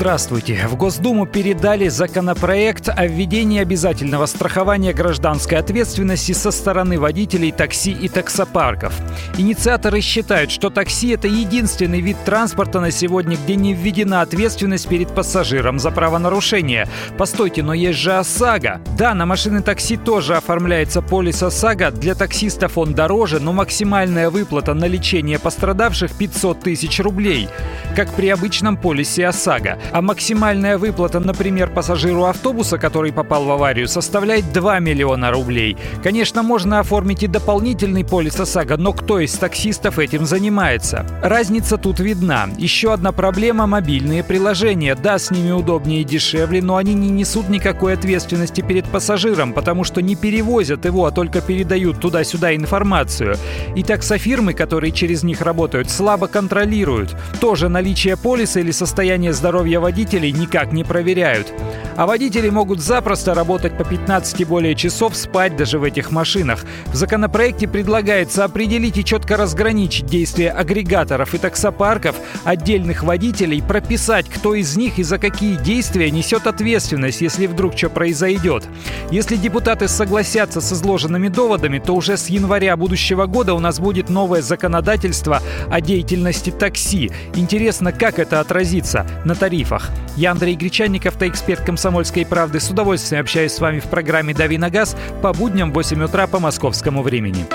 Здравствуйте. В Госдуму передали законопроект о введении обязательного страхования гражданской ответственности со стороны водителей такси и таксопарков. Инициаторы считают, что такси – это единственный вид транспорта на сегодня, где не введена ответственность перед пассажиром за правонарушение. Постойте, но есть же ОСАГО. Да, на машины такси тоже оформляется полис ОСАГО. Для таксистов он дороже, но максимальная выплата на лечение пострадавших 500 тысяч рублей, как при обычном полисе ОСАГО а максимальная выплата, например, пассажиру автобуса, который попал в аварию, составляет 2 миллиона рублей. Конечно, можно оформить и дополнительный полис ОСАГО, но кто из таксистов этим занимается? Разница тут видна. Еще одна проблема – мобильные приложения. Да, с ними удобнее и дешевле, но они не несут никакой ответственности перед пассажиром, потому что не перевозят его, а только передают туда-сюда информацию. И таксофирмы, которые через них работают, слабо контролируют. Тоже наличие полиса или состояние здоровья водителей никак не проверяют. А водители могут запросто работать по 15 и более часов, спать даже в этих машинах. В законопроекте предлагается определить и четко разграничить действия агрегаторов и таксопарков, отдельных водителей, прописать, кто из них и за какие действия несет ответственность, если вдруг что произойдет. Если депутаты согласятся с изложенными доводами, то уже с января будущего года у нас будет новое законодательство о деятельности такси. Интересно, как это отразится на тарифах. Я Андрей Гречанников, эксперт «Комсомольской правды». С удовольствием общаюсь с вами в программе «Дави на газ» по будням в 8 утра по московскому времени.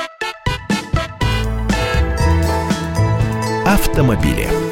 Автомобили.